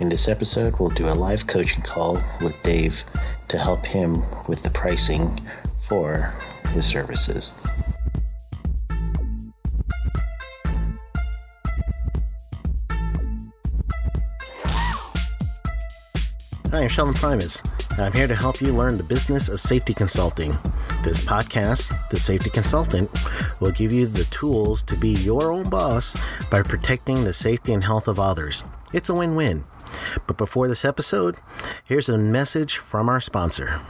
In this episode, we'll do a live coaching call with Dave to help him with the pricing for his services. Hi, I'm Sheldon Primus. I'm here to help you learn the business of safety consulting. This podcast, The Safety Consultant, will give you the tools to be your own boss by protecting the safety and health of others. It's a win win. But before this episode, here's a message from our sponsor.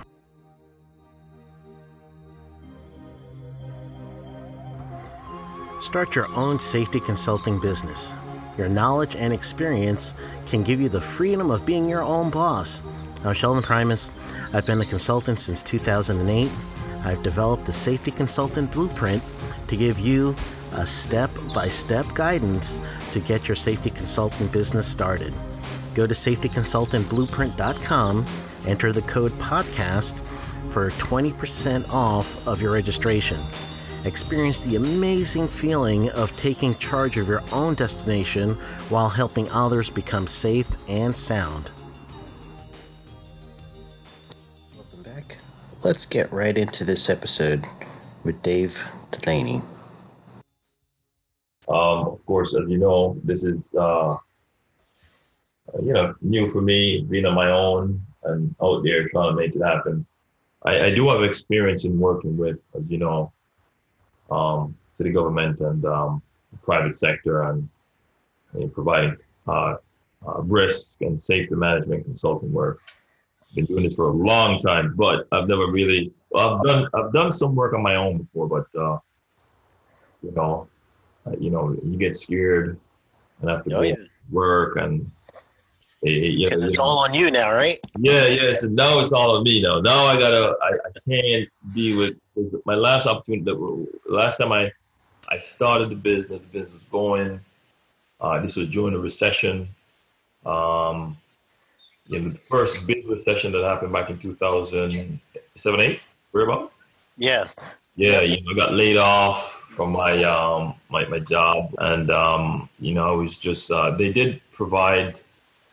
Start your own safety consulting business. Your knowledge and experience can give you the freedom of being your own boss. I'm Sheldon Primus. I've been a consultant since 2008. I've developed the Safety Consultant Blueprint to give you a step by step guidance to get your safety consulting business started. Go to safetyconsultantblueprint.com, enter the code podcast for 20% off of your registration. Experience the amazing feeling of taking charge of your own destination while helping others become safe and sound. Welcome back. Let's get right into this episode with Dave Delaney. Um, of course, as you know, this is uh, you know new for me, being on my own and out there trying to make it happen. I, I do have experience in working with, as you know, um, city government and um, private sector and, and providing uh, uh, risk and safety management consulting work. I've been doing this for a long time, but I've never really. Well, I've done I've done some work on my own before, but uh, you know, uh, you know, you get scared and have to Oh, go yeah. work and. Because it's all on you now, right? yeah, yeah. So now it's all on me now. Now I gotta. I, I can't be with my last opportunity. The last time I I started the business, the business was going. Uh, this was during the recession. Um, you know, the first big recession that happened back in 2007, 8, where about? Yeah. Yeah, you know, I got laid off from my um my, my job, and um, you know, I was just uh, they did provide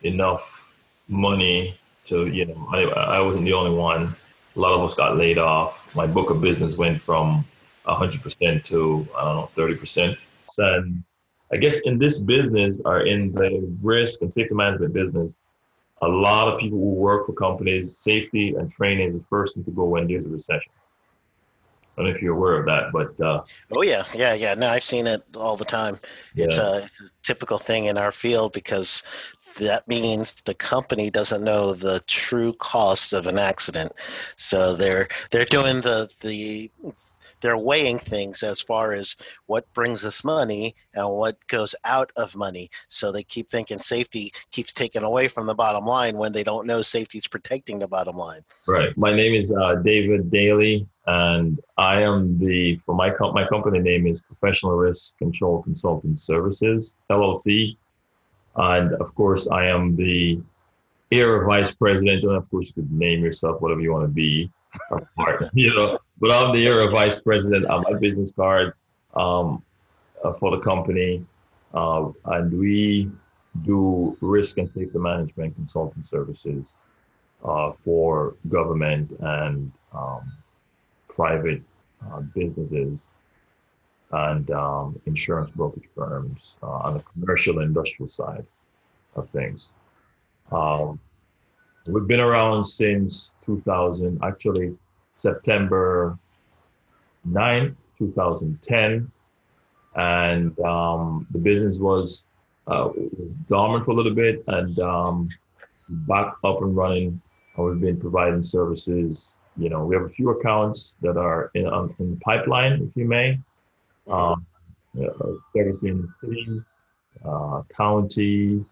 enough money to you know I I wasn't the only one. A lot of us got laid off. My book of business went from hundred percent to I don't know thirty percent. And I guess in this business or in the risk and safety management business, a lot of people who work for companies, safety and training is the first thing to go when there's a recession. I don't know if you're aware of that, but uh, Oh yeah, yeah, yeah. No, I've seen it all the time. It's, a, it's a typical thing in our field because that means the company doesn't know the true cost of an accident. So they're they're doing the the they're weighing things as far as what brings us money and what goes out of money. So they keep thinking safety keeps taken away from the bottom line when they don't know safety is protecting the bottom line. Right. My name is uh, David Daly, and I am the for my com- my company name is Professional Risk Control Consulting Services LLC, and of course I am the era vice president. And of course, you could name yourself whatever you want to be, or part, you know. But I'm the era vice president on my business card um, uh, for the company, uh, and we do risk and safety management consulting services uh, for government and um, private uh, businesses and um, insurance brokerage firms uh, on the commercial and industrial side of things. Um, we've been around since 2000, actually September 9th, 2010. And um, the business was, uh, was dormant for a little bit and um, back up and running and we've been providing services. You know, we have a few accounts that are in, um, in the pipeline, if you may, um, uh, servicing cities, uh, county,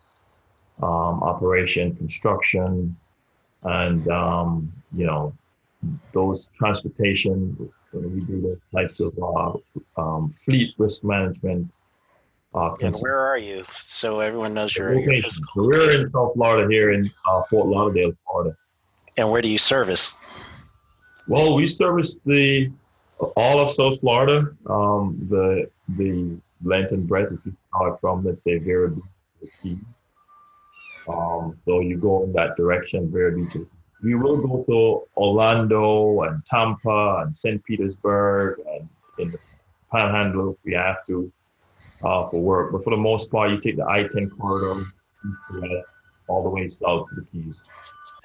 um, operation, construction, and um, you know those transportation. We do the types of uh, um, fleet risk management. Uh, and where are you? So everyone knows your, your physical so We're location. in South Florida here in uh, Fort Lauderdale, Florida. And where do you service? Well, we service the all of South Florida, um, the the length and breadth. If you start from, let's say, Vero Beach, um, so you go in that direction, Vero Beach. We will go to Orlando and Tampa and St. Petersburg and in the Panhandle if we have to uh, for work. But for the most part, you take the I-10 corridor all the way south to the Keys.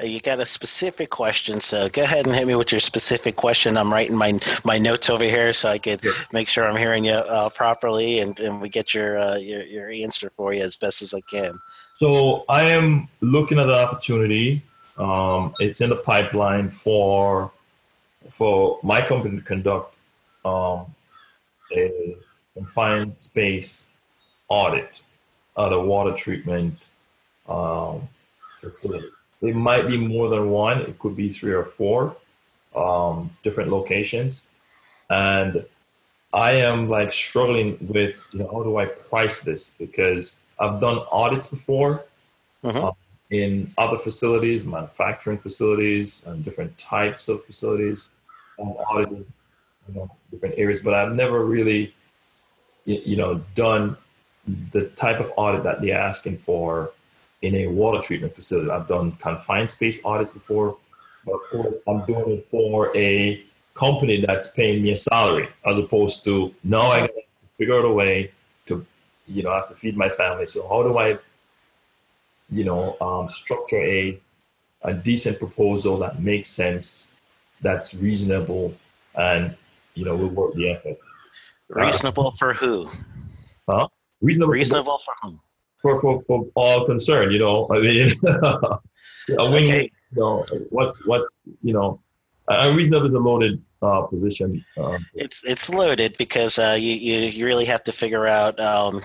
You got a specific question, so go ahead and hit me with your specific question. I'm writing my my notes over here so I could make sure I'm hearing you uh, properly, and, and we get your, uh, your your answer for you as best as I can. So I am looking at the opportunity. Um, it's in the pipeline for for my company to conduct um, a confined space audit at a water treatment um, facility. It might be more than one. It could be three or four um, different locations, and I am like struggling with you know, how do I price this because I've done audits before uh-huh. uh, in other facilities, manufacturing facilities, and different types of facilities. I've audited you know, different areas, but I've never really you know done the type of audit that they're asking for in a water treatment facility. I've done confined space audits before, but of course I'm doing it for a company that's paying me a salary as opposed to now I gotta figure out a way to, you know, I have to feed my family. So how do I, you know, um, structure a a decent proposal that makes sense, that's reasonable, and you know will work the effort. Reasonable uh, for who? Huh? Reasonable. Reasonable for, for whom? For, for, for all concerned, you know. I mean, mean, okay. you know, what's what's you know, unreasonable is a loaded uh, position. Um, it's it's loaded because uh, you, you you really have to figure out um,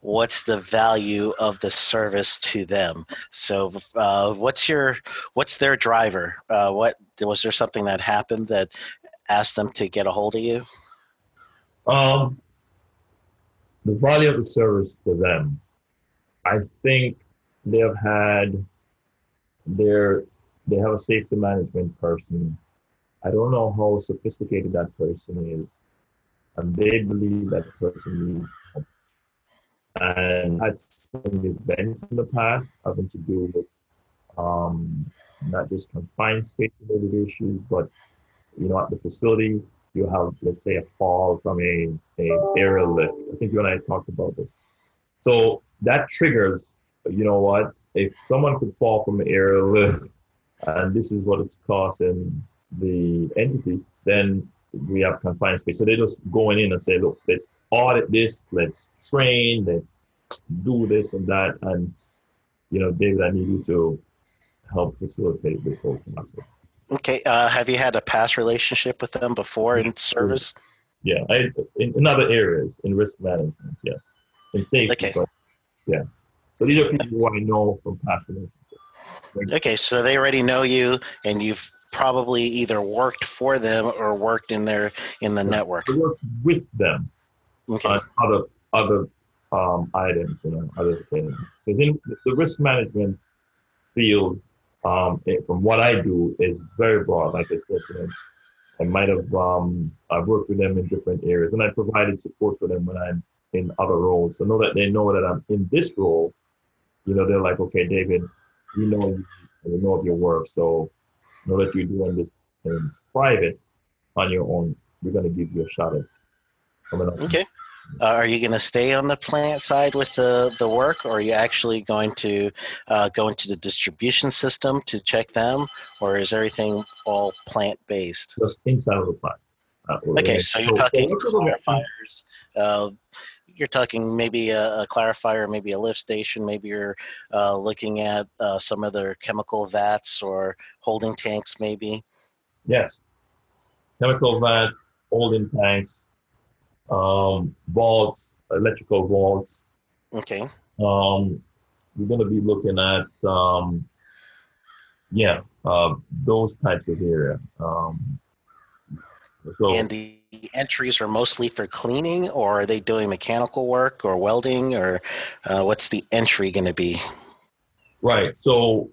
what's the value of the service to them. So, uh, what's your what's their driver? Uh, what was there something that happened that asked them to get a hold of you? Um, the value of the service to them I think they have had their they have a safety management person. I don't know how sophisticated that person is, and they believe that person needs help. And had some events in the past having to do with um, not just confined space related issues, but you know, at the facility, you have, let's say, a fall from a, a aerial lift. I think you and I talked about this. So that triggers, you know what? If someone could fall from the aerial lift and this is what it's costing the entity, then we have confined space. So they're just going in and say, look, let's audit this, let's train, let's do this and that. And, you know, David, I need you to help facilitate this whole process. Okay. Uh, have you had a past relationship with them before in service? Yeah, I, in, in other areas, in risk management, yeah In safety. Okay. But, yeah. So these are people who I know from past relationships. Okay, so they already know you, and you've probably either worked for them or worked in their in the network. I worked with them okay. on other other um, items, you know, other things. Because in the risk management field, um, it, from what I do, is very broad. Like I said, you know, I might have um, I've worked with them in different areas, and I provided support for them when I'm in other roles. So know that they know that I'm in this role. You know, they're like, okay, David, we know you, we know of your work, so know that you're doing this in private on your own. We're going to give you a shot at coming up. Okay. Uh, are you going to stay on the plant side with the, the work, or are you actually going to uh, go into the distribution system to check them, or is everything all plant based? Just inside of the plant. Uh, okay, so you're talking clarifiers, uh, you're talking maybe a, a, clarifier, maybe a lift station, maybe you're uh, looking at uh, some other chemical vats or holding tanks, maybe. Yes, chemical vats, holding tanks, um, vaults, electrical vaults. Okay. Um, we're going to be looking at, um, yeah, uh, those types of area. Um, so, and the entries are mostly for cleaning, or are they doing mechanical work or welding, or uh, what's the entry going to be? Right. So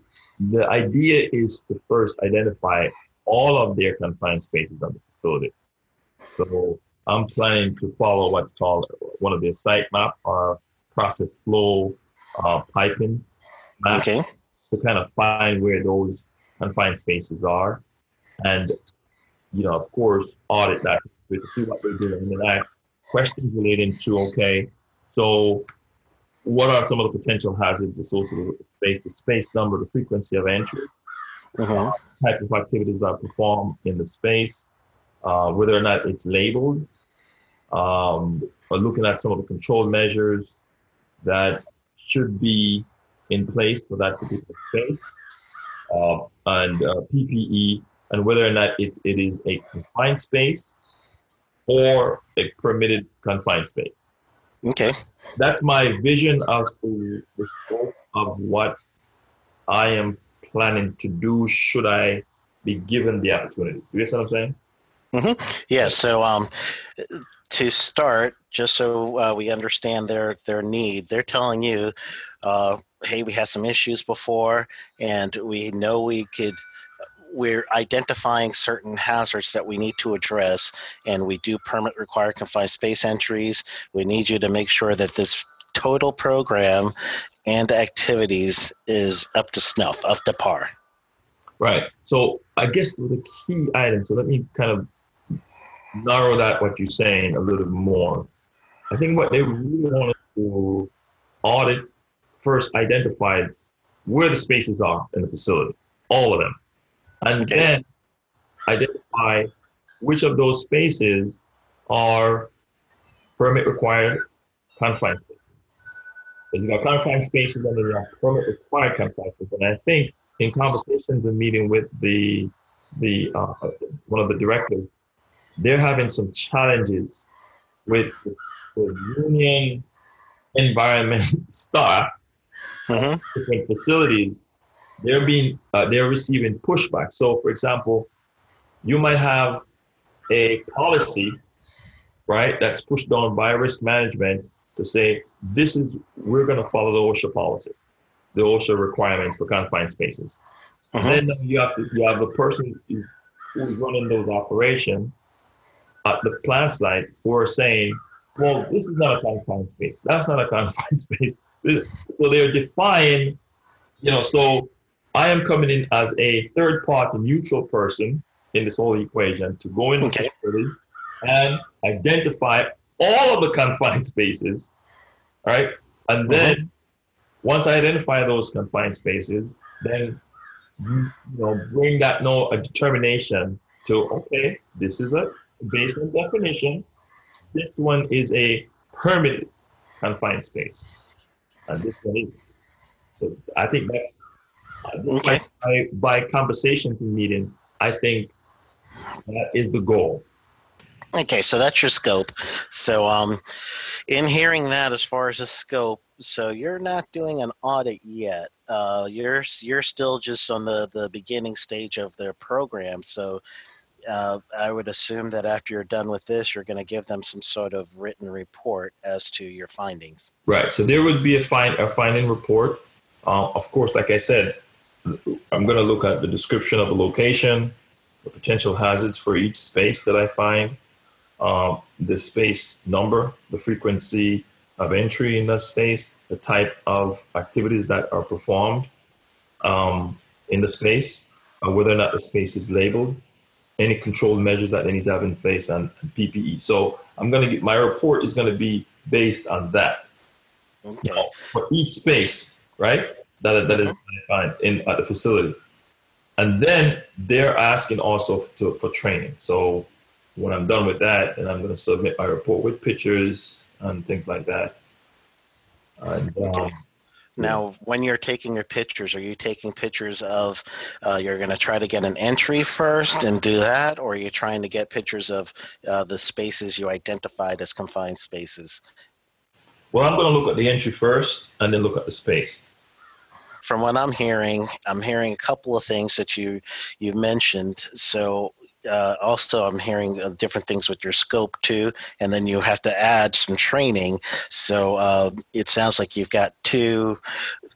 the idea is to first identify all of their confined spaces on the facility. So I'm planning to follow what's called one of their site map or process flow uh, piping map okay. to kind of find where those confined spaces are. And, you know, of course, audit that to see what they're doing and then ask questions relating to, okay, so what are some of the potential hazards associated with the space, the space number, the frequency of entry, uh-huh. types of activities that are performed in the space, uh, whether or not it's labeled, um, or looking at some of the control measures that should be in place for that particular space, uh, and uh, PPE, and whether or not it, it is a confined space or a permitted confined space. Okay. That's my vision as to the scope of what I am planning to do should I be given the opportunity. Do you see what I'm saying? Mm-hmm. Yeah. So, um, to start, just so uh, we understand their their need, they're telling you, uh, "Hey, we had some issues before, and we know we could we're identifying certain hazards that we need to address, and we do permit required confined space entries. We need you to make sure that this total program and activities is up to snuff, up to par. Right. So I guess the key item. So let me kind of narrow that what you're saying a little more. I think what they really want to audit first identify where the spaces are in the facility, all of them and then identify which of those spaces are permit required confined spaces. So you got confined spaces and then you have permit required confined spaces. And I think in conversations and meeting with the the uh, one of the directors, they're having some challenges with the union environment staff, mm-hmm. different facilities they're being uh, they're receiving pushback. So, for example, you might have a policy, right, that's pushed down by risk management to say this is we're going to follow the OSHA policy, the OSHA requirements for confined spaces. Uh-huh. Then you have to, you have the person who's running those operations at the plant site who are saying, well, this is not a confined space. That's not a confined space. So they're defying, you know, so I am coming in as a third party neutral person in this whole equation to go in okay. and identify all of the confined spaces, right? And mm-hmm. then once I identify those confined spaces, then you know bring that no a determination to okay, this is a based on definition, this one is a permitted confined space, and this one is. So I think that's Okay. By, by conversations and meeting, I think that is the goal. Okay, so that's your scope. So, um, in hearing that, as far as the scope, so you're not doing an audit yet. Uh, you're you're still just on the the beginning stage of their program. So, uh, I would assume that after you're done with this, you're going to give them some sort of written report as to your findings. Right. So there would be a find a finding report. Uh, of course, like I said, I'm going to look at the description of the location, the potential hazards for each space that I find, um, the space number, the frequency of entry in that space, the type of activities that are performed um, in the space, uh, whether or not the space is labeled, any control measures that they need to have in place, and, and PPE. So I'm going to get my report is going to be based on that. Okay. Now, for each space, right? That, that is fine in at the facility. And then they're asking also to, for training. So when I'm done with that, then I'm going to submit my report with pictures and things like that. And, um, now, when you're taking your pictures, are you taking pictures of uh, you're going to try to get an entry first and do that, or are you trying to get pictures of uh, the spaces you identified as confined spaces? Well, I'm going to look at the entry first and then look at the space. From what I'm hearing, I'm hearing a couple of things that you you mentioned. So uh, also I'm hearing uh, different things with your scope too, and then you have to add some training. So uh, it sounds like you've got two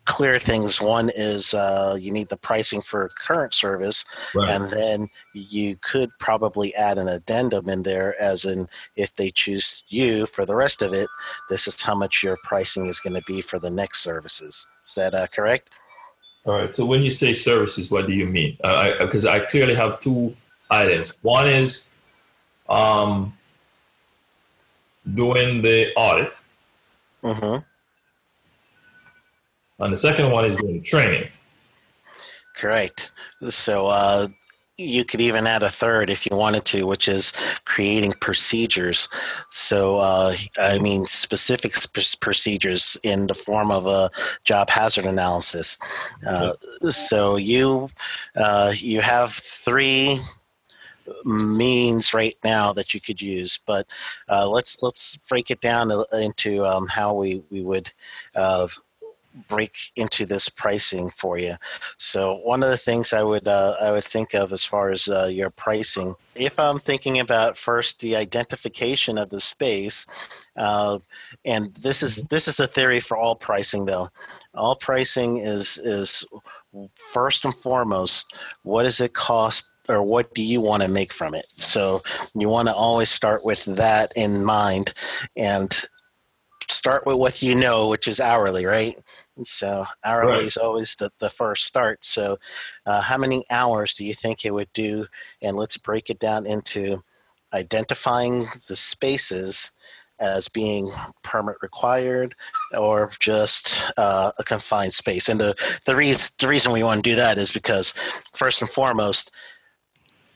clear things. One is uh, you need the pricing for current service, right. and then you could probably add an addendum in there, as in if they choose you for the rest of it, this is how much your pricing is going to be for the next services. Is that uh, correct? All right. So when you say services, what do you mean? Because I, I clearly have two items. One is um, doing the audit. Mm-hmm. And the second one is doing training. Correct. So uh, you could even add a third if you wanted to, which is creating procedures. So, uh, I mean, specific sp- procedures in the form of a job hazard analysis. Uh, so you uh, you have three means right now that you could use. But uh, let's let's break it down into um, how we we would. Break into this pricing for you. So one of the things I would uh, I would think of as far as uh, your pricing, if I'm thinking about first the identification of the space, uh, and this is mm-hmm. this is a theory for all pricing though. All pricing is is first and foremost what does it cost or what do you want to make from it? So you want to always start with that in mind and start with what you know, which is hourly, right? So hourly right. is always the, the first start. So uh, how many hours do you think it would do? And let's break it down into identifying the spaces as being permit required or just uh, a confined space. And the, the, reason, the reason we want to do that is because, first and foremost,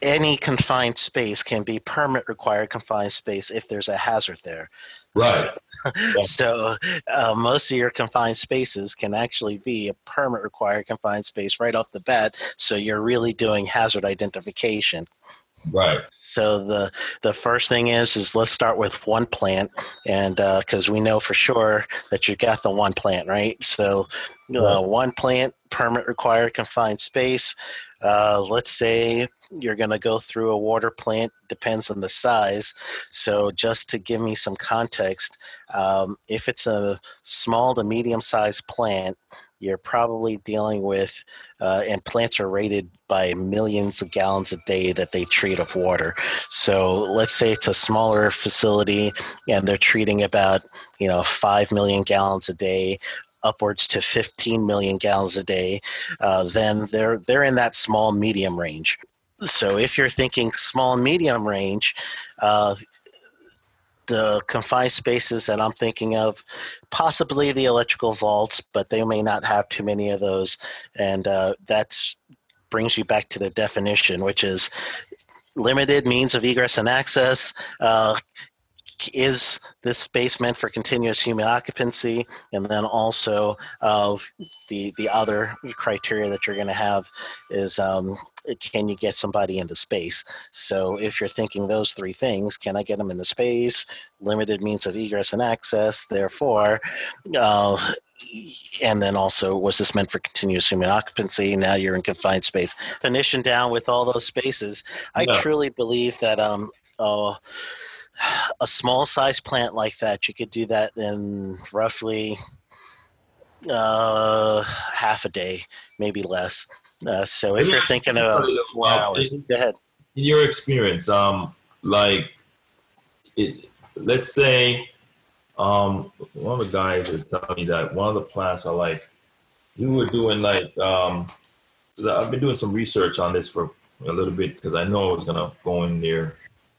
any confined space can be permit required confined space if there's a hazard there. Right. So, so uh, most of your confined spaces can actually be a permit required confined space right off the bat. So you're really doing hazard identification. Right. So the the first thing is is let's start with one plant, and because uh, we know for sure that you got the one plant, right? So uh, one plant permit required confined space. Uh, let's say you're going to go through a water plant, depends on the size. So, just to give me some context, um, if it's a small to medium sized plant, you're probably dealing with, uh, and plants are rated by millions of gallons a day that they treat of water. So let's say it's a smaller facility and they're treating about, you know, 5 million gallons a day upwards to 15 million gallons a day, uh, then they're they're in that small medium range. So if you're thinking small medium range, uh, the confined spaces that I'm thinking of, possibly the electrical vaults, but they may not have too many of those, and uh, that brings you back to the definition, which is limited means of egress and access, uh, is this space meant for continuous human occupancy? And then also uh, the the other criteria that you're going to have is um, can you get somebody into space? So if you're thinking those three things, can I get them into space? Limited means of egress and access. Therefore, uh, and then also was this meant for continuous human occupancy? Now you're in confined space. Definition down with all those spaces. I truly believe that um, uh, a small size plant like that, you could do that in roughly uh, half a day, maybe less. Uh, so if you're thinking of four hours, in, go ahead. In your experience, um, like, it, let's say, um, one of the guys is telling me that one of the plants are like, we were doing like, um, I've been doing some research on this for a little bit because I know I was gonna go in there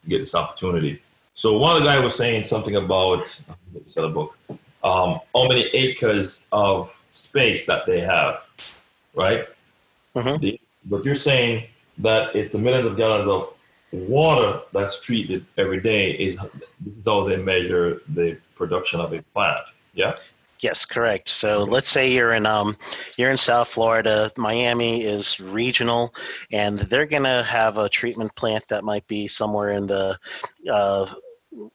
get this opportunity. So one of the guys was saying something about sell a book, um, how many acres of space that they have, right? Mm-hmm. The, but you're saying that it's the millions of gallons of water that's treated every day. Is this is how they measure the production of a plant? Yeah. Yes, correct. So let's say you're in um, you're in South Florida. Miami is regional, and they're going to have a treatment plant that might be somewhere in the uh,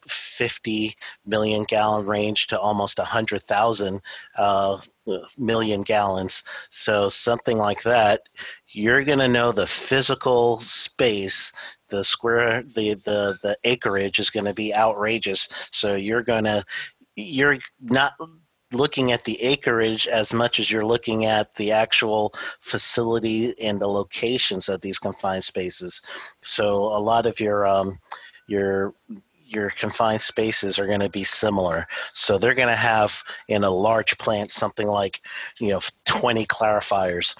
50 million gallon range to almost 100,000 uh, million gallons. So something like that, you're going to know the physical space the square the the the acreage is going to be outrageous so you're going to you're not looking at the acreage as much as you're looking at the actual facility and the locations of these confined spaces so a lot of your um, your your confined spaces are going to be similar. So they're going to have in a large plant something like, you know, 20 clarifiers.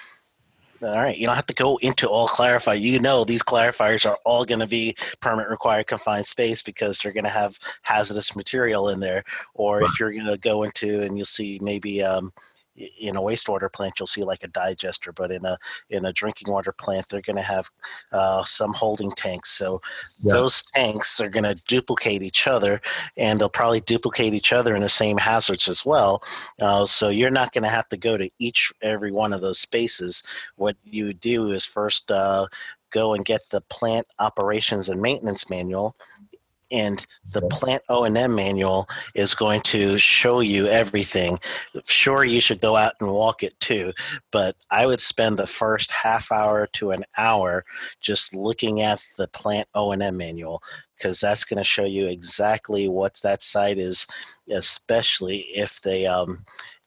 All right, you don't have to go into all clarify. You know these clarifiers are all going to be permit required confined space because they're going to have hazardous material in there. Or if you're going to go into and you'll see maybe um, in a wastewater plant you'll see like a digester but in a in a drinking water plant they're going to have uh, some holding tanks so yeah. those tanks are going to duplicate each other and they'll probably duplicate each other in the same hazards as well uh, so you're not going to have to go to each every one of those spaces what you do is first uh, go and get the plant operations and maintenance manual and the plant o&m manual is going to show you everything. Sure you should go out and walk it too but i would spend the first half hour to an hour just looking at the plant o&m manual because that's going to show you exactly what that site is especially if they um,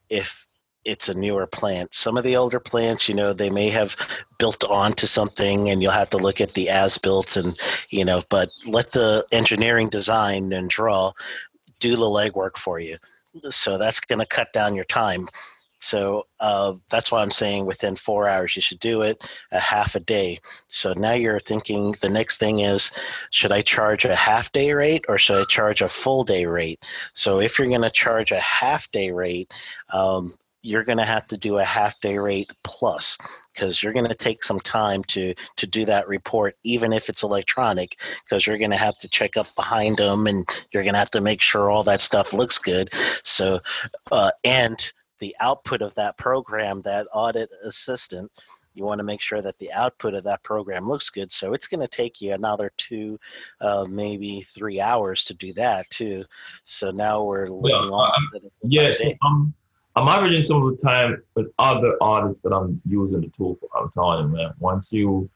if it's a newer plant. Some of the older plants, you know, they may have built onto something and you'll have to look at the as built and, you know, but let the engineering design and draw do the legwork for you. So that's going to cut down your time. So uh, that's why I'm saying within four hours you should do it a half a day. So now you're thinking the next thing is should I charge a half day rate or should I charge a full day rate? So if you're going to charge a half day rate, um, you're going to have to do a half day rate plus because you're going to take some time to to do that report even if it's electronic because you're going to have to check up behind them and you're going to have to make sure all that stuff looks good. So uh, and the output of that program that audit assistant you want to make sure that the output of that program looks good. So it's going to take you another two uh, maybe three hours to do that too. So now we're looking yeah, um, yes um, I'm averaging some of the time with other artists that I'm using the tool for. I'm telling you, man, once you,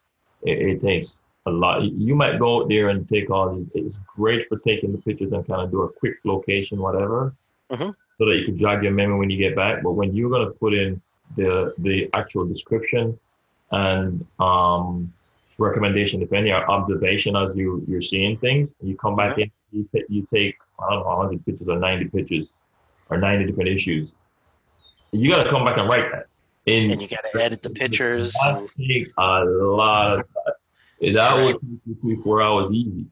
it, it, takes a lot. You might go out there and take all these. It's great for taking the pictures and kind of do a quick location, whatever, mm-hmm. so that you can jog your memory when you get back. But when you're gonna put in the the actual description and um, recommendation, depending on observation as you you're seeing things, you come back mm-hmm. in, you, you take I don't know 100 pictures or 90 pictures or 90 different issues you got to come back and write that. And, and you got to edit the pictures. That take a lot of time. That take me four hours easy.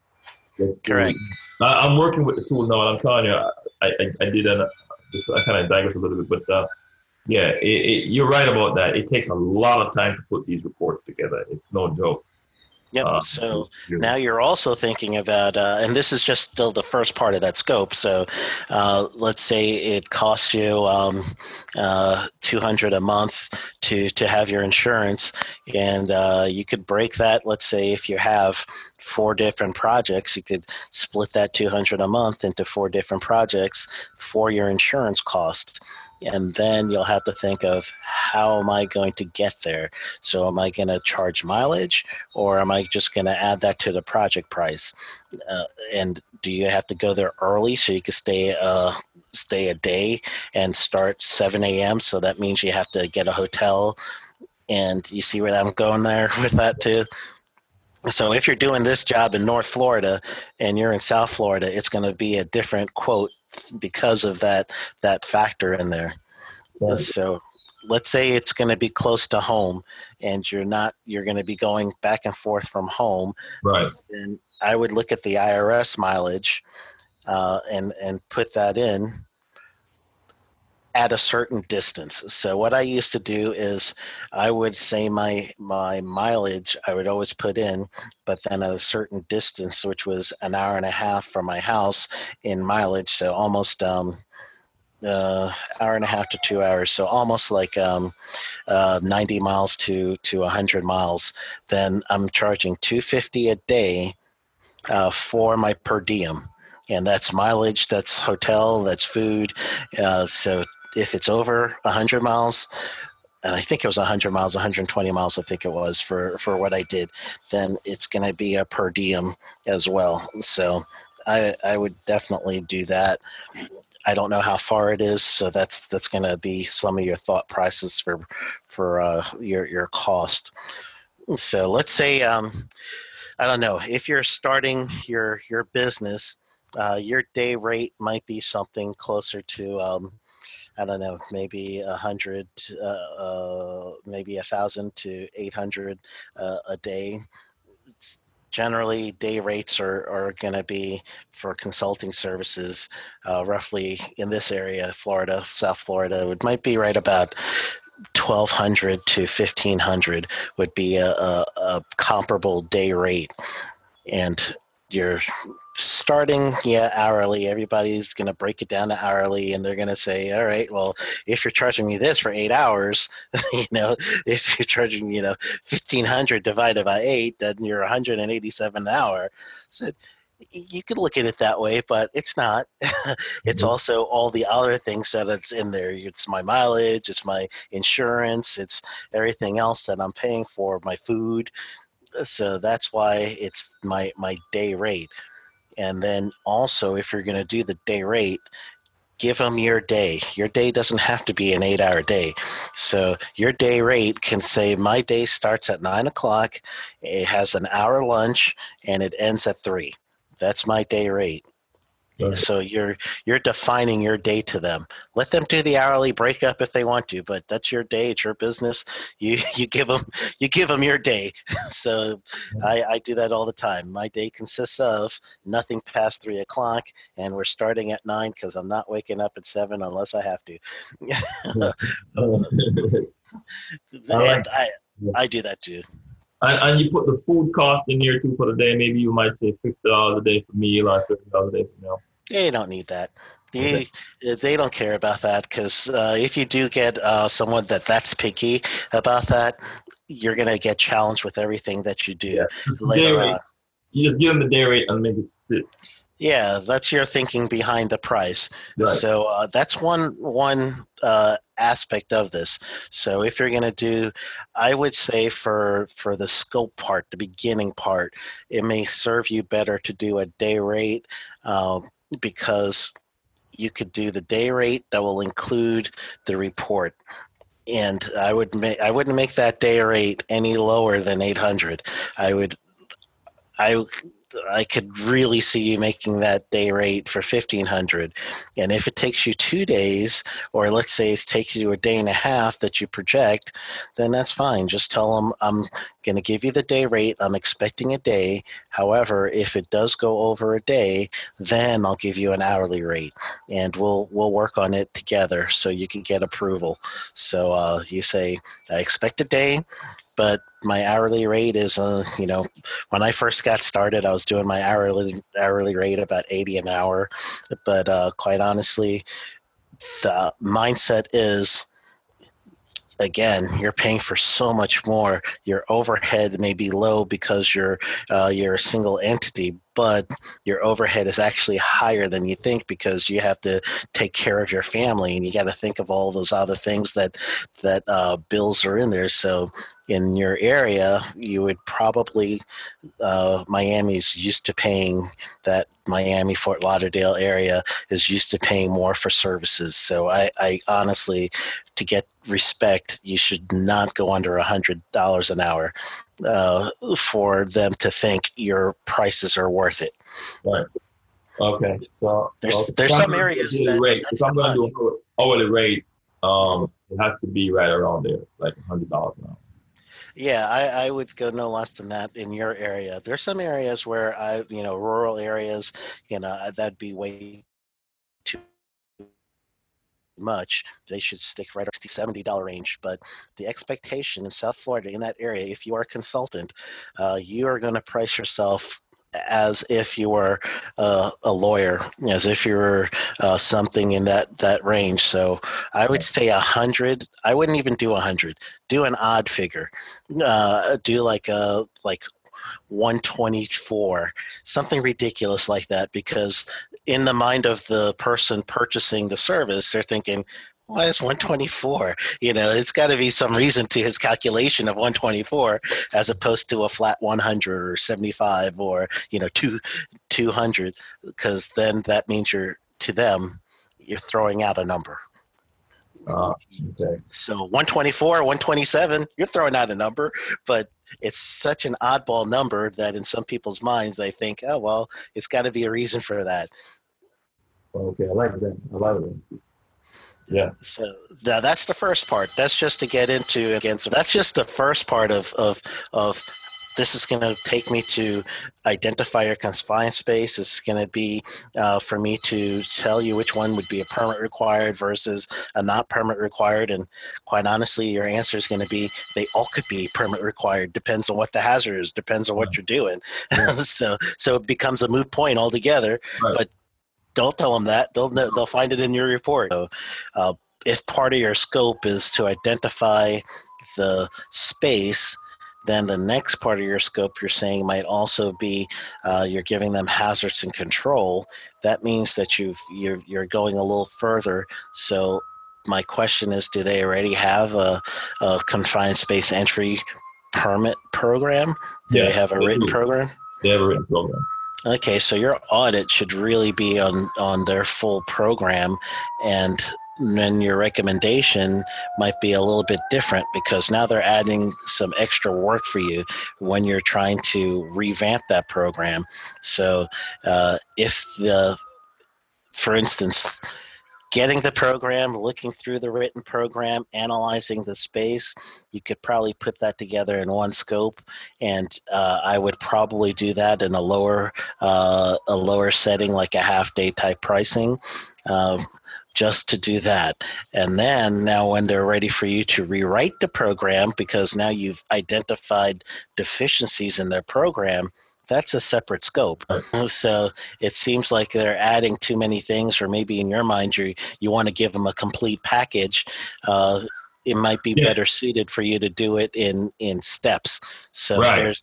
Correct. I, am working with the tools now, and I'm telling you, I, I, I did an, this, I kind of digress a little bit, but uh, yeah, it, it, you're right about that. It takes a lot of time to put these reports together. It's no joke. Yep. Uh, so now you're also thinking about, uh, and this is just still the first part of that scope. So uh, let's say it costs you um, uh, 200 a month to to have your insurance, and uh, you could break that. Let's say if you have four different projects, you could split that 200 a month into four different projects for your insurance cost and then you'll have to think of how am I going to get there? So, am I going to charge mileage or am I just going to add that to the project price? Uh, and do you have to go there early so you can stay uh, stay a day and start 7 a.m.? So that means you have to get a hotel. And you see where I'm going there with that too? So if you're doing this job in North Florida and you're in South Florida, it's going to be a different quote because of that that factor in there. Right. So let's say it's going to be close to home and you're not you're going to be going back and forth from home right and i would look at the irs mileage uh, and and put that in at a certain distance. So what I used to do is I would say my my mileage I would always put in, but then at a certain distance, which was an hour and a half from my house in mileage, so almost um, uh, hour and a half to two hours, so almost like um, uh, 90 miles to to 100 miles. Then I'm charging 250 a day uh, for my per diem. and that's mileage, that's hotel, that's food. Uh, so if it's over 100 miles, and I think it was 100 miles, 120 miles, I think it was for, for what I did, then it's going to be a per diem as well. So I, I would definitely do that. I don't know how far it is, so that's that's going to be some of your thought prices for for uh, your your cost. So let's say um, I don't know if you're starting your your business, uh, your day rate might be something closer to um, I don't know, maybe a hundred, uh, uh, maybe a thousand to eight hundred uh, a day. Generally, day rates are, are going to be for consulting services, uh, roughly in this area, Florida, South Florida, it might be right about 1200 to 1500 would be a, a, a comparable day rate. And you're starting yeah hourly. Everybody's going to break it down to hourly and they're going to say all right well if you're charging me this for eight hours you know if you're charging you know 1500 divided by eight then you're 187 an hour. So you could look at it that way but it's not. It's mm-hmm. also all the other things that it's in there. It's my mileage it's my insurance it's everything else that i'm paying for my food. So that's why it's my my day rate and then also, if you're going to do the day rate, give them your day. Your day doesn't have to be an eight hour day. So your day rate can say, My day starts at nine o'clock, it has an hour lunch, and it ends at three. That's my day rate. Right. So you're you're defining your day to them. Let them do the hourly breakup if they want to, but that's your day. It's your business. You you give them you give them your day. So I, I do that all the time. My day consists of nothing past three o'clock, and we're starting at nine because I'm not waking up at seven unless I have to. and I I do that too. And, and you put the food cost in here too for the day. Maybe you might say fifty dollars a day for meal or fifty dollars a day for meal. They don't need that. They, they don't care about that because uh, if you do get uh, someone that that's picky about that, you're going to get challenged with everything that you do yeah. later on. You just give them the day rate and make it sit. Yeah, that's your thinking behind the price. Right. So uh, that's one one uh, aspect of this. So if you're going to do, I would say for for the scope part, the beginning part, it may serve you better to do a day rate. Um, because you could do the day rate that will include the report and I would make I wouldn't make that day rate any lower than 800. I would I I could really see you making that day rate for 1500 and if it takes you 2 days or let's say it takes you a day and a half that you project then that's fine. Just tell them I'm going to give you the day rate. I'm expecting a day. However if it does go over a day then I'll give you an hourly rate and we'll we'll work on it together so you can get approval. So uh, you say I expect a day but my hourly rate is uh, you know when i first got started i was doing my hourly hourly rate about 80 an hour. But uh, quite honestly the mindset is again you're paying for so much more. Your overhead may be low because you're uh, you're a single entity but your overhead is actually higher than you think because you have to take care of your family and you got to think of all those other things that that uh, bills are in there so in your area, you would probably uh, Miami's used to paying that Miami Fort Lauderdale area is used to paying more for services. So I, I honestly, to get respect, you should not go under a hundred dollars an hour uh, for them to think your prices are worth it. Right. Okay. So there's well, there's some areas that rate, if I'm going to do hourly rate, um, it has to be right around there, like hundred dollars an hour. Yeah, I, I would go no less than that in your area. There's some areas where I, you know, rural areas, you know, that'd be way much. They should stick right at 60 70 dollar range. But the expectation in South Florida in that area, if you are a consultant, uh, you are going to price yourself as if you were uh, a lawyer, as if you were uh, something in that, that range. So I would say a hundred. I wouldn't even do a hundred. Do an odd figure. Uh, do like a like 124, something ridiculous like that, because in the mind of the person purchasing the service, they're thinking, why is 124? You know, it's got to be some reason to his calculation of 124 as opposed to a flat 100 or 75 or, you know, two, 200, because then that means you're, to them, you're throwing out a number. Uh, okay. So 124, 127, you're throwing out a number, but it's such an oddball number that in some people's minds they think, oh, well, it's got to be a reason for that. Okay, I like that. I like that. Yeah. So now that's the first part. That's just to get into again. So that's just the first part of of of this is going to take me to identify your confined space. It's going to be uh, for me to tell you which one would be a permit required versus a not permit required. And quite honestly, your answer is going to be they all could be permit required. Depends on what the hazard is. Depends on what you're doing. Yeah. so so it becomes a moot point altogether. Right. But don't tell them that. They'll know, they'll find it in your report. So, uh, if part of your scope is to identify the space, then the next part of your scope you're saying might also be uh, you're giving them hazards and control. That means that you've you're you're going a little further. So my question is, do they already have a, a confined space entry permit program? Do they have a written program? They have a written program. Okay, so your audit should really be on on their full program, and then your recommendation might be a little bit different because now they're adding some extra work for you when you're trying to revamp that program. So uh, if the, for instance, getting the program, looking through the written program, analyzing the space. You could probably put that together in one scope, and uh, I would probably do that in a lower uh, a lower setting, like a half day type pricing. Uh, just to do that. And then now, when they're ready for you to rewrite the program, because now you've identified deficiencies in their program, that's a separate scope. So it seems like they're adding too many things, or maybe in your mind you you want to give them a complete package. Uh, it might be yeah. better suited for you to do it in in steps. So right. here's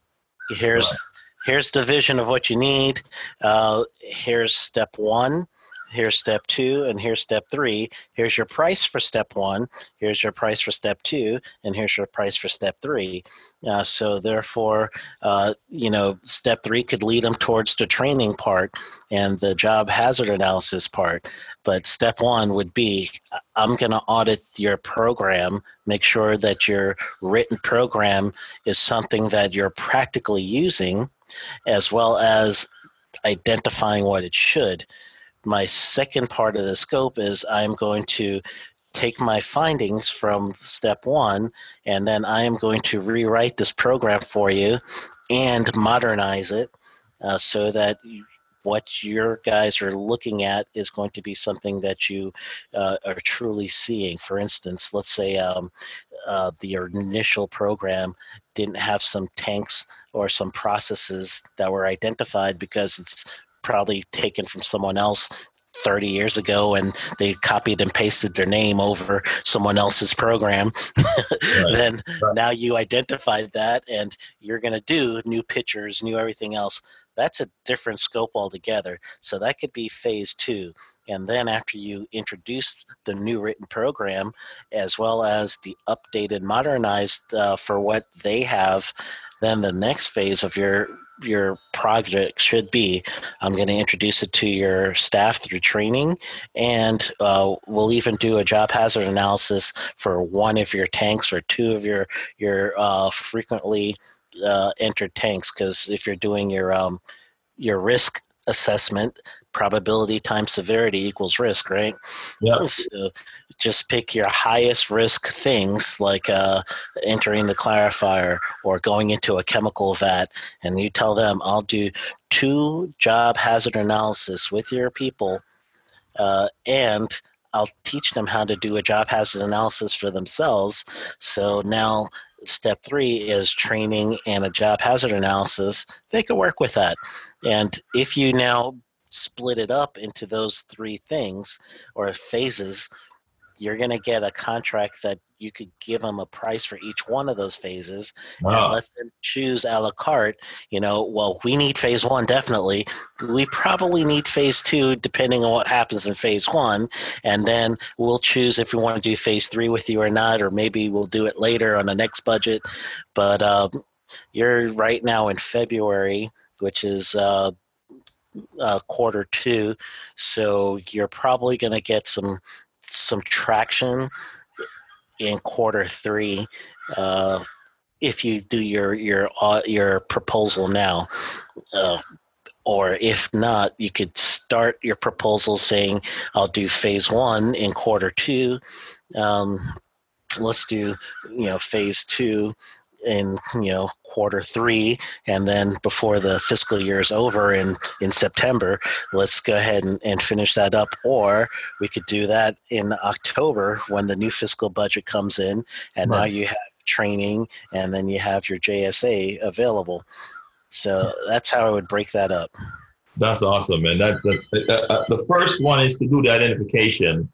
here's right. here's the vision of what you need. Uh, here's step one here's step two, and here's step three. Here's your price for step one, here's your price for step two, and here's your price for step three. Uh, so therefore, uh, you know, step three could lead them towards the training part and the job hazard analysis part. But step one would be I'm going to audit your program, make sure that your written program is something that you're practically using, as well as identifying what it should my second part of the scope is I'm going to take my findings from step one and then I am going to rewrite this program for you and modernize it uh, so that what your guys are looking at is going to be something that you uh, are truly seeing. For instance, let's say um, uh, the initial program didn't have some tanks or some processes that were identified because it's probably taken from someone else 30 years ago and they copied and pasted their name over someone else's program right. then right. now you identified that and you're going to do new pictures new everything else that's a different scope altogether so that could be phase two and then after you introduce the new written program as well as the updated modernized uh, for what they have then the next phase of your your project should be. I'm going to introduce it to your staff through training, and uh, we'll even do a job hazard analysis for one of your tanks or two of your your uh, frequently uh, entered tanks. Because if you're doing your um, your risk assessment, probability times severity equals risk, right? Yeah. So just pick your highest risk things like uh, entering the clarifier or going into a chemical vat, and you tell them, I'll do two job hazard analysis with your people, uh, and I'll teach them how to do a job hazard analysis for themselves. So now step three is training and a job hazard analysis. They could work with that. And if you now split it up into those three things or phases, you're going to get a contract that you could give them a price for each one of those phases Wow. and let them choose a la carte. You know, well, we need phase one definitely. We probably need phase two depending on what happens in phase one, and then we'll choose if we want to do phase three with you or not, or maybe we'll do it later on the next budget. But um, you're right now in February, which is. Uh, uh, quarter two, so you're probably going to get some some traction in quarter three uh, if you do your your uh, your proposal now. Uh, or if not, you could start your proposal saying, "I'll do phase one in quarter two. Um, let's do, you know, phase two in you know quarter three, and then before the fiscal year is over in in September, let's go ahead and, and finish that up. Or we could do that in October when the new fiscal budget comes in, and now you have training, and then you have your JSA available. So that's how I would break that up. That's awesome, man. That's, that's uh, uh, the first one is to do the identification.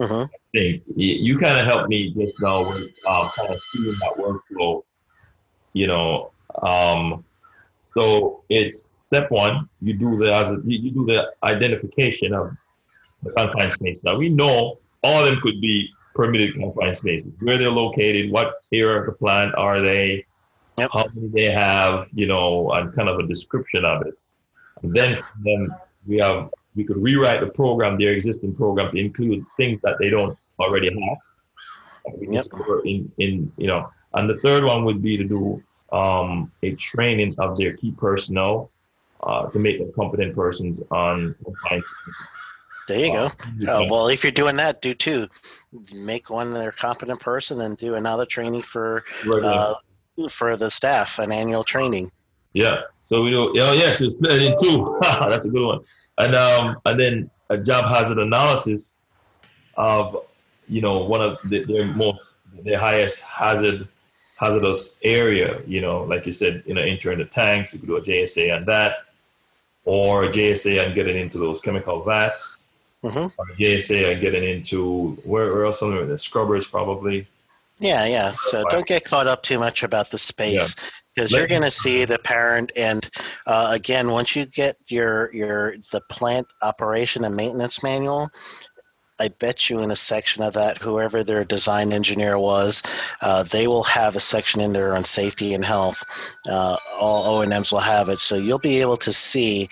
hmm thing. You, you kind of helped me just now with uh, kind of seeing that workflow. You know, um, so it's step one. You do the as you do the identification of the confined spaces. Now we know all of them could be permitted confined spaces. Where they're located, what area of the plant are they, Yep. how many they have, you know, and kind of a description of it. And then then we have we could rewrite the program, their existing program, to include things that they don't already have. We Yep. in in you know, and the third one would be to do um, a training of their key personnel uh, to make them competent persons on There you go. spaces. Oh, well, if you're doing that, do two. Make one their competent person, and do another training for uh, for the staff, an annual training. Yeah. So we do. Oh yes, it's split in two. That's a good one. And um, and then a job hazard analysis of, you know, one of the, their most their highest hazard hazardous area. You know, like you said, you know, entering the tanks. You could do a JSA on that, or a JSA on getting into those chemical vats, Mhm. or a JSA on getting into where, where else? Somewhere the scrubbers probably. Yeah, yeah. So don't get caught up too much about the space because you're going to see the parent. And uh, again, once you get your your the plant operation and maintenance manual, I bet you in a section of that, whoever their design engineer was, uh, they will have a section in there on safety and health. Uh, all O and M's will have it, so you'll be able to see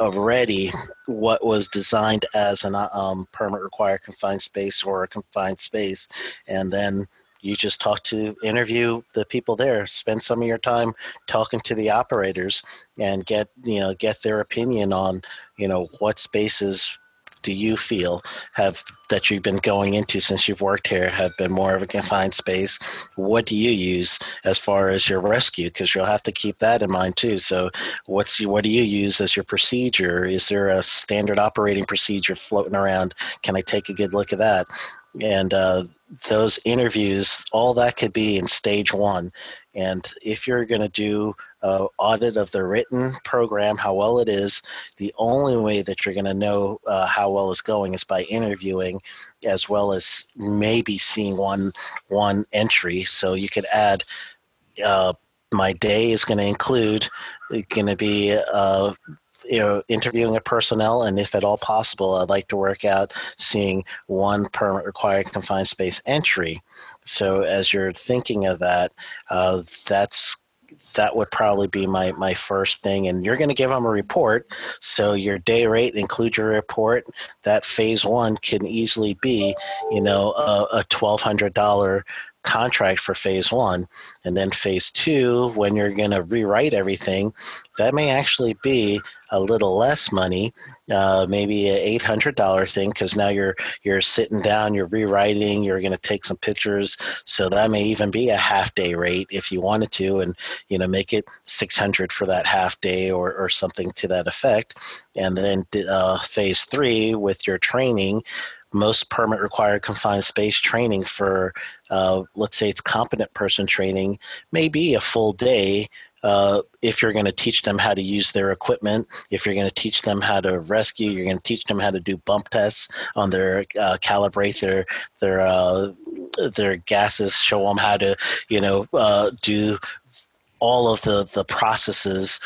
already what was designed as an um, permit required confined space or a confined space, and then you just talk to interview the people there spend some of your time talking to the operators and get you know get their opinion on you know what spaces do you feel have that you've been going into since you've worked here have been more of a confined space? What do you use as far as your rescue? Because you'll have to keep that in mind too. So what's what do you use as your procedure? Is there a standard operating procedure floating around? Can i take a good look at that? And uh, those interviews all that could be in stage one and if you're going to do an audit of the written program how well it is the only way that you're going to know uh, how well it's going is by interviewing as well as maybe seeing one one entry. So you could add uh, my day is going to include going to be uh, you know interviewing a personnel and if at all possible i'd like to work out seeing one permit required confined space entry so as you're thinking of that uh, that's that would probably be my, my first thing and you're going to give them a report. So your day rate include your report. That phase one can easily be you know a, a $1200 contract for phase one and then phase two when you're going to rewrite everything that may actually be a little less money uh, maybe a $800 thing because now you're you're sitting down you're rewriting you're going to take some pictures. So that may even be a half day rate if you wanted to and you know make it 600 for that half day or, or something to that effect. And then uh, phase three with your training most permit required confined space training for uh, let's say it's competent person training may be a full day uh, if you're going to teach them how to use their equipment, if you're going to teach them how to rescue, you're going to teach them how to do bump tests on their uh, calibrate their their uh, their gases, show them how to you know uh, do all of the, the processes,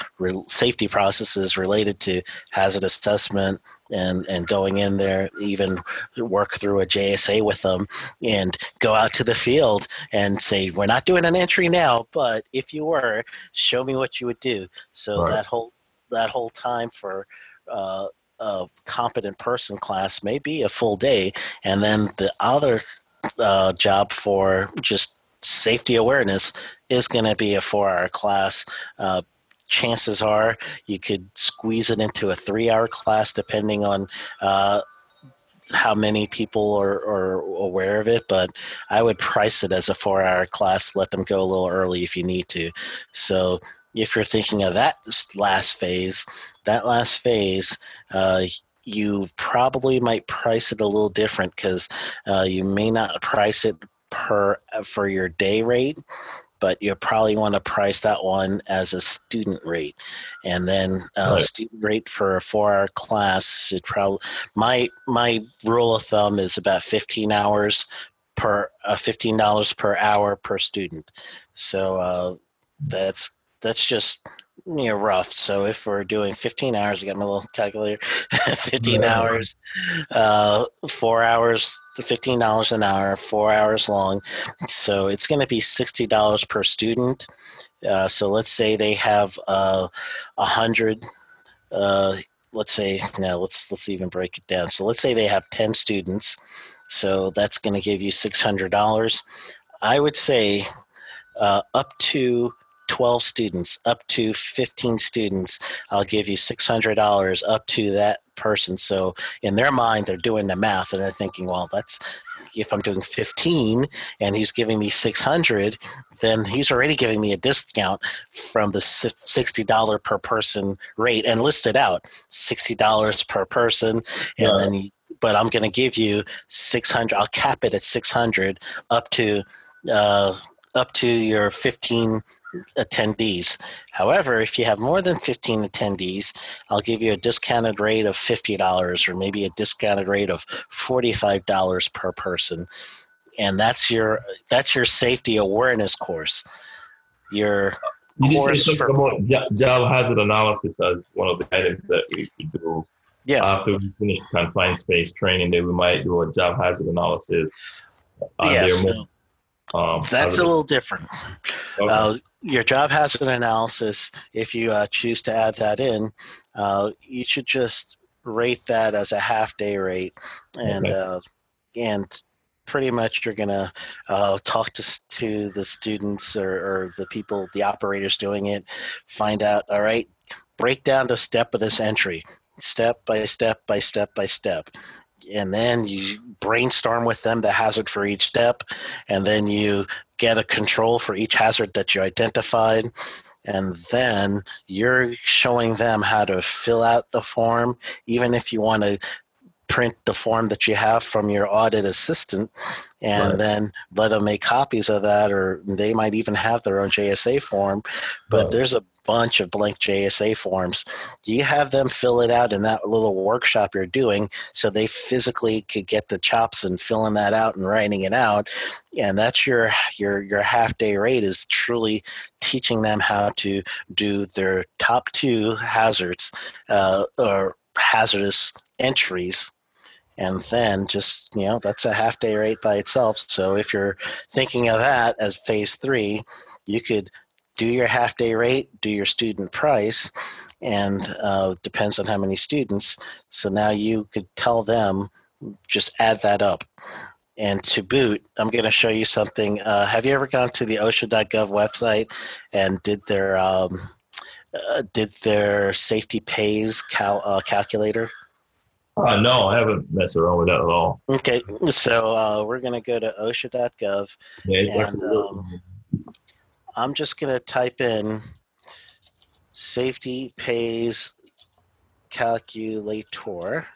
safety processes related to hazard assessment and, and going in there, even work through a JSA with them and go out to the field and say, we're not doing an entry now, but if you were, show me what you would do. So right. that whole, that whole time for, uh, a competent person class may be a full day, and then the other uh, job for just safety awareness is going to be a four hour class. Uh, chances are you could squeeze it into a three hour class depending on uh, how many people are, are, aware of it, but I would price it as a four hour class. Let them go a little early if you need to. So if you're thinking of that last phase, that last phase, uh, you probably might price it a little different because uh, you may not price it per for your day rate but you probably want to price that one as a student rate and then uh, right. student rate for a four hour class it probably my my rule of thumb is about 15 hours per uh, $15 per hour per student so uh, that's that's just you know rough so if we're doing 15 hours i got my little calculator 15 yeah. hours uh, four hours $15 an hour four hours long. So it's going to be $60 per student. Uh, so let's say they have uh, a uh, hundred uh, let's say now let's let's even break it down. So let's say they have 10 students so that's going to give you $600 i would say uh, up to 12 students up to 15 students i'll give you $600 up to that person so in their mind they're doing the math and they're thinking well that's if i'm doing 15 and he's giving me 600 then he's already giving me a discount from the $60 per person rate and listed out $60 per person and yeah. then but i'm going to give you 600 i'll cap it at 600 up to uh, up to your 15 attendees. However, if you have more than 15 attendees, I'll give you a discounted rate of $50 or maybe a discounted rate of $45 per person. And that's your that's your safety awareness course. Your you just say for, about job hazard analysis as one of the items that we could do. Yeah. After we finish confined space training, then we might do a job hazard analysis. Uh, yes. Um, That's a little different. Okay. Uh, your job hazard analysis, if you uh, choose to add that in, uh, you should just rate that as a half day rate, and okay. Uh, and pretty much you're gonna uh, talk to to the students or, or the people, the operators doing it, find out. All right, break down the step of this entry, step by step by step by step and then you brainstorm with them the hazard for each step, and then you get a control for each hazard that you identified. And then you're showing them how to fill out the form, even if you want to print the form that you have from your audit assistant and right. then let them make copies of that or they might even have their own JSA form but right. there's a bunch of blank JSA forms. You have them fill it out in that little workshop you're doing so they physically could get the chops and filling that out and writing it out. And that's your your your half day rate is truly teaching them how to do their top two hazards uh, or hazardous entries and then just you know that's a half day rate by itself so if you're thinking of that as phase three you could do your half day rate, do your student price, and uh, depends on how many students. So now you could tell them, just add that up. And to boot, I'm going to show you something. Uh, have you ever gone to the OSHA.gov website and did their um, uh, did their safety pays cal- uh, calculator? Uh, no, I haven't messed around with that at all. Okay, so uh, we're going to go to OSHA.gov. Yeah, and, um, I'm just going to type in safety pays calculator.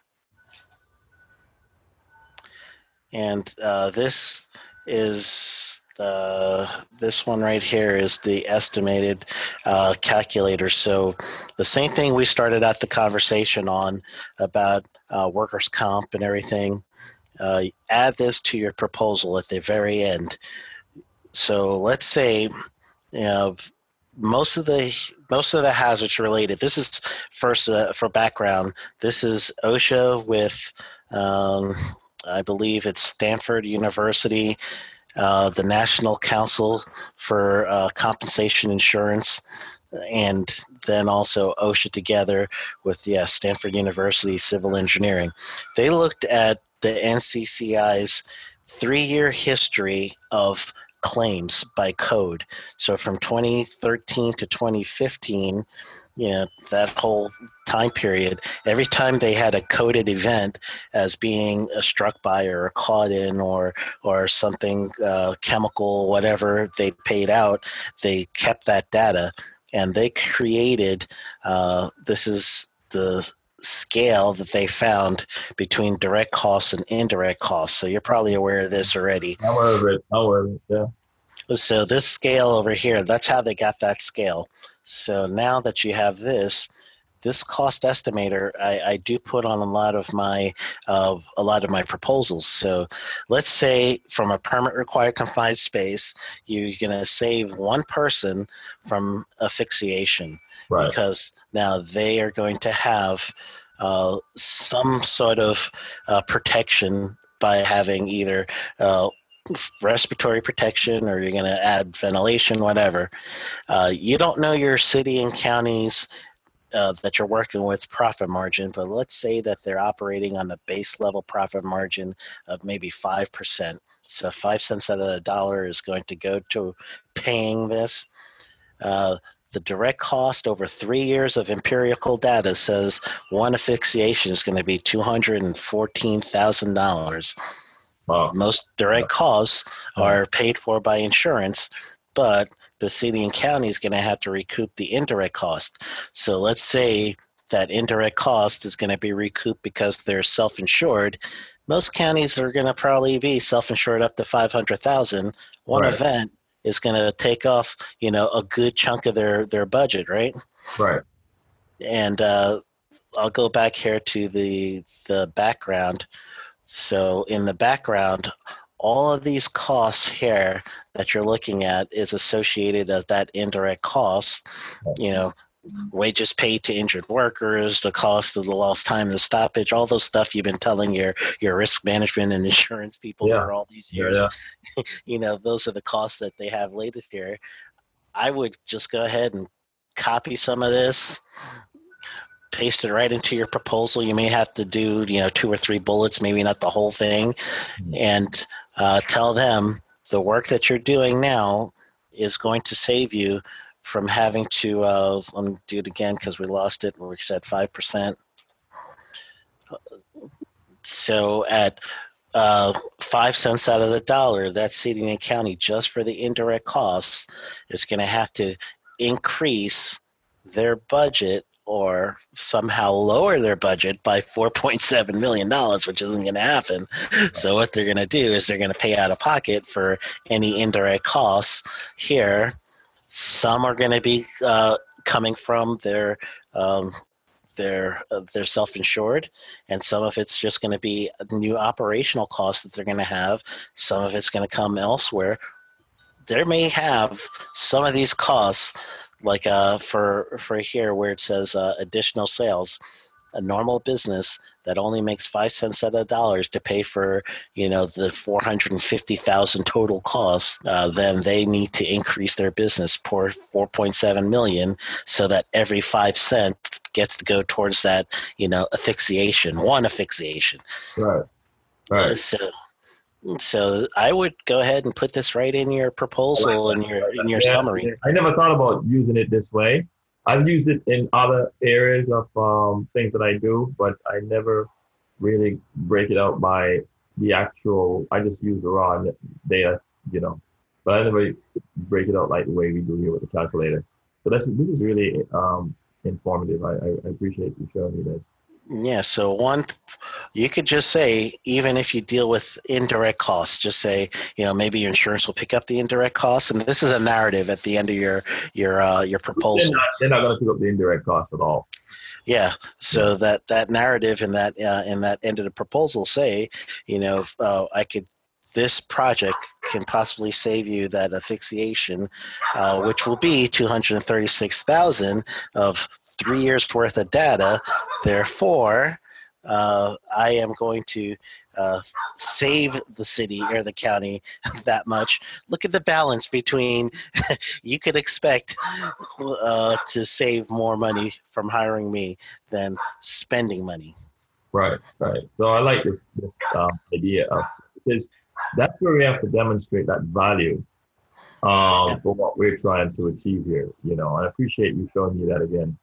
And uh, this is uh, this one right here is the estimated uh, calculator. So the same thing we started out the conversation on about uh, workers' comp and everything. Uh, add this to your proposal at the very end. So let's say, you know, most of the most of the hazards related. This is first uh, for background. This is OSHA with, um, I believe it's Stanford University, uh, the National Council for uh, Compensation Insurance, and then also OSHA together with yeah Stanford University Civil Engineering. They looked at the NCCI's three-year history of claims by code. So from 2013 to 2015, you know, that whole time period, every time they had a coded event as being a struck by or caught in or or something uh, chemical, whatever they paid out, they kept that data and they created. Uh, this is the scale that they found between direct costs and indirect costs. So you're probably aware of this already. However, however, yeah. So this scale over here, that's how they got that scale. So now that you have this, this cost estimator I, I, do put on a lot of my uh, a lot of my proposals. So let's say from a permit required confined space, you're going to save one person from asphyxiation right. because now they are going to have uh, some sort of uh, protection by having either uh, respiratory protection or you're going to add ventilation, whatever. Uh, you don't know your city and counties uh, that you're working with profit margin, but let's say that they're operating on a base level profit margin of maybe 5%. So five cents out of a dollar is going to go to paying this. Uh, the direct cost over three years of empirical data says one asphyxiation is going to be $214,000. Wow. Most direct costs are paid for by insurance, but the city and county is going to have to recoup the indirect cost. So let's say that indirect cost is going to be recouped because they're self-insured. Most counties are going to probably be self-insured up to 500,000. One right. event is going to take off, you know, a good chunk of their their budget, right? Right. And uh, I'll go back here to the the background. So in the background, all of these costs here that you're looking at is associated as that indirect cost. You know, wages paid to injured workers, the cost of the lost time, the stoppage, all those stuff you've been telling your your risk management and insurance people yeah. for all these years. Yeah, you know, those are the costs that they have laid here. I would just go ahead and copy some of this, paste it right into your proposal. You may have to do, you know, two or three bullets, maybe not the whole thing, mm-hmm. and uh, tell them the work that you're doing now is going to save you from having to. Uh, let me do it again because we lost it. Where we said five percent. So at uh, five cents out of the dollar, that city and county just for the indirect costs is going to have to increase their budget or somehow lower their budget by $4.7 million, which isn't going to happen. So, what they're going to do is they're going to pay out of pocket for any indirect costs here. Some are going to be uh, coming from their um, they're uh, they're self-insured and some of it's just going to be new operational costs that they're going to have some of it's going to come elsewhere they may have some of these costs like uh, for for here where it says uh, additional sales a normal business that only makes five cents out of dollars to pay for you know the 450000 total costs uh, then they need to increase their business for 4.7 million so that every five cent gets to go towards that you know asphyxiation one asphyxiation. Right. Right. So so I would go ahead and put this right in your proposal in your in your yeah, summary. I never thought about using it this way. I've used it in other areas of um, things that I do, but I never really break it out by the actual. I just use the raw data, you know, but I never break it out like the way we do here with the calculator. So this this is really um, informative. I, I appreciate you showing me this. Yeah, so one, you could just say, even if you deal with indirect costs, just say, you know, maybe your insurance will pick up the indirect costs, and this is a narrative at the end of your your uh, your proposal. They're not, not going to pick up the indirect costs at all. Yeah, so that that narrative and that uh, in that end of the proposal say, you know, uh, I could this project can possibly save you that asphyxiation, uh, which will be 236,000 of three years worth of data. Therefore, uh, I am going to uh, save the city or the county that much. Look at the balance between you could expect uh, to save more money from hiring me than spending money. Right, right. So I like this, this um, idea of because that's where we have to demonstrate that value um, yeah. for what we're trying to achieve here. You know, I appreciate you showing me that again.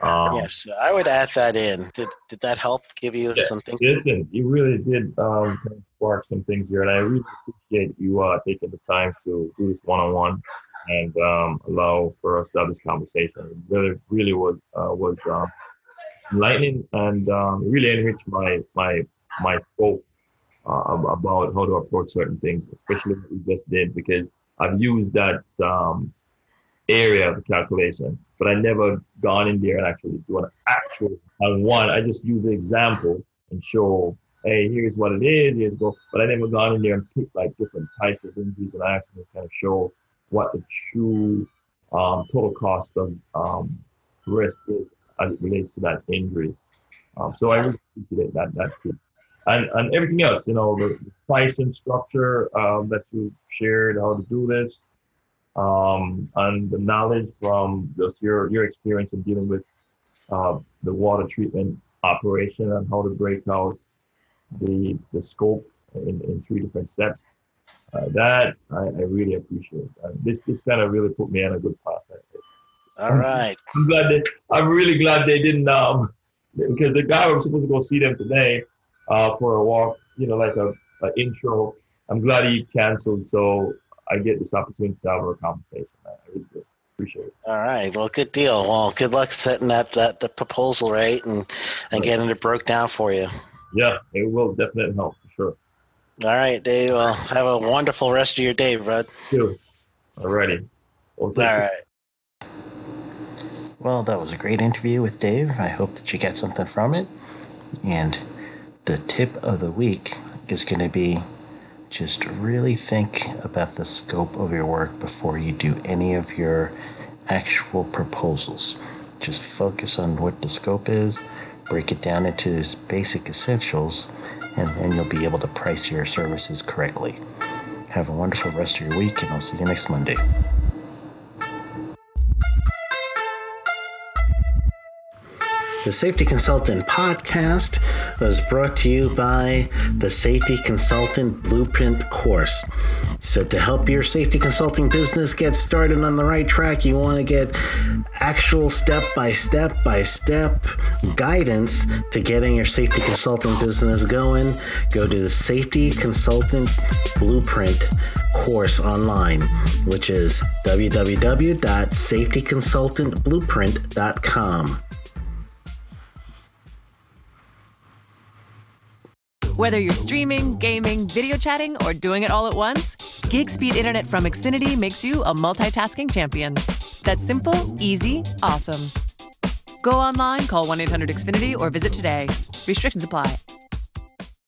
Um, yes, I would add that in. Did did that help give you yeah, something? Listen, you really did um, spark some things here, and I really appreciate you uh, taking the time to do this one on one and um, allow for us to have this conversation. It really, really was uh, was um, enlightening and um, really enriched my my my scope uh, about how to approach certain things, especially what we just did, because I've used that um, area of the calculation, but I never gone in there and actually do an actual on one. I just use the example and show, hey, here's what it is, here's go. But I never gone in there and picked like different types of injuries and I accidents, kind of show what the true um, total cost of um, risk is as it relates to that injury. Um, so I really appreciate that that piece and, and everything else, you know, the, the pricing structure um, that you shared, how to do this, um, and the knowledge from just your, your experience in dealing with uh, the water treatment operation and how to break out the, the scope in, in three different steps. Uh, that I, I, really appreciate. Uh, this this kind of really put me on a good path. All right. I'm glad that I'm really glad they didn't um because the guy was supposed to go see them today uh, for a walk, you know, like a, a intro. I'm glad he canceled, so I get this opportunity to have a conversation. I really do. Appreciate it. All right. Well, good deal. Well, good luck setting that, that the proposal right and, and right. getting it broke down for you. Yeah, it will definitely help for sure. All right, Dave. Well, have a wonderful rest of your day, bud. You. All righty. All right. Well, that was a great interview with Dave. I hope that you get something from it. And the tip of the week is going to be just really think about the scope of your work before you do any of your actual proposals. Just focus on what the scope is, break it down into its basic essentials, and then you'll be able to price your services correctly. Have a wonderful rest of your week, and I'll see you next Monday. The Safety Consultant podcast was brought to you by the Safety Consultant Blueprint course. So, to help your safety consulting business get started on the right track, you want to get actual step by step by step guidance to getting your safety consulting business going. Go to the Safety Consultant Blueprint course online, which is www.safetyconsultantblueprint.com. Whether you're streaming, gaming, video chatting, or doing it all at once, gig speed internet from Xfinity makes you a multitasking champion. That's simple, easy, awesome. Go online, call 1 800 Xfinity, or visit today. Restrictions apply.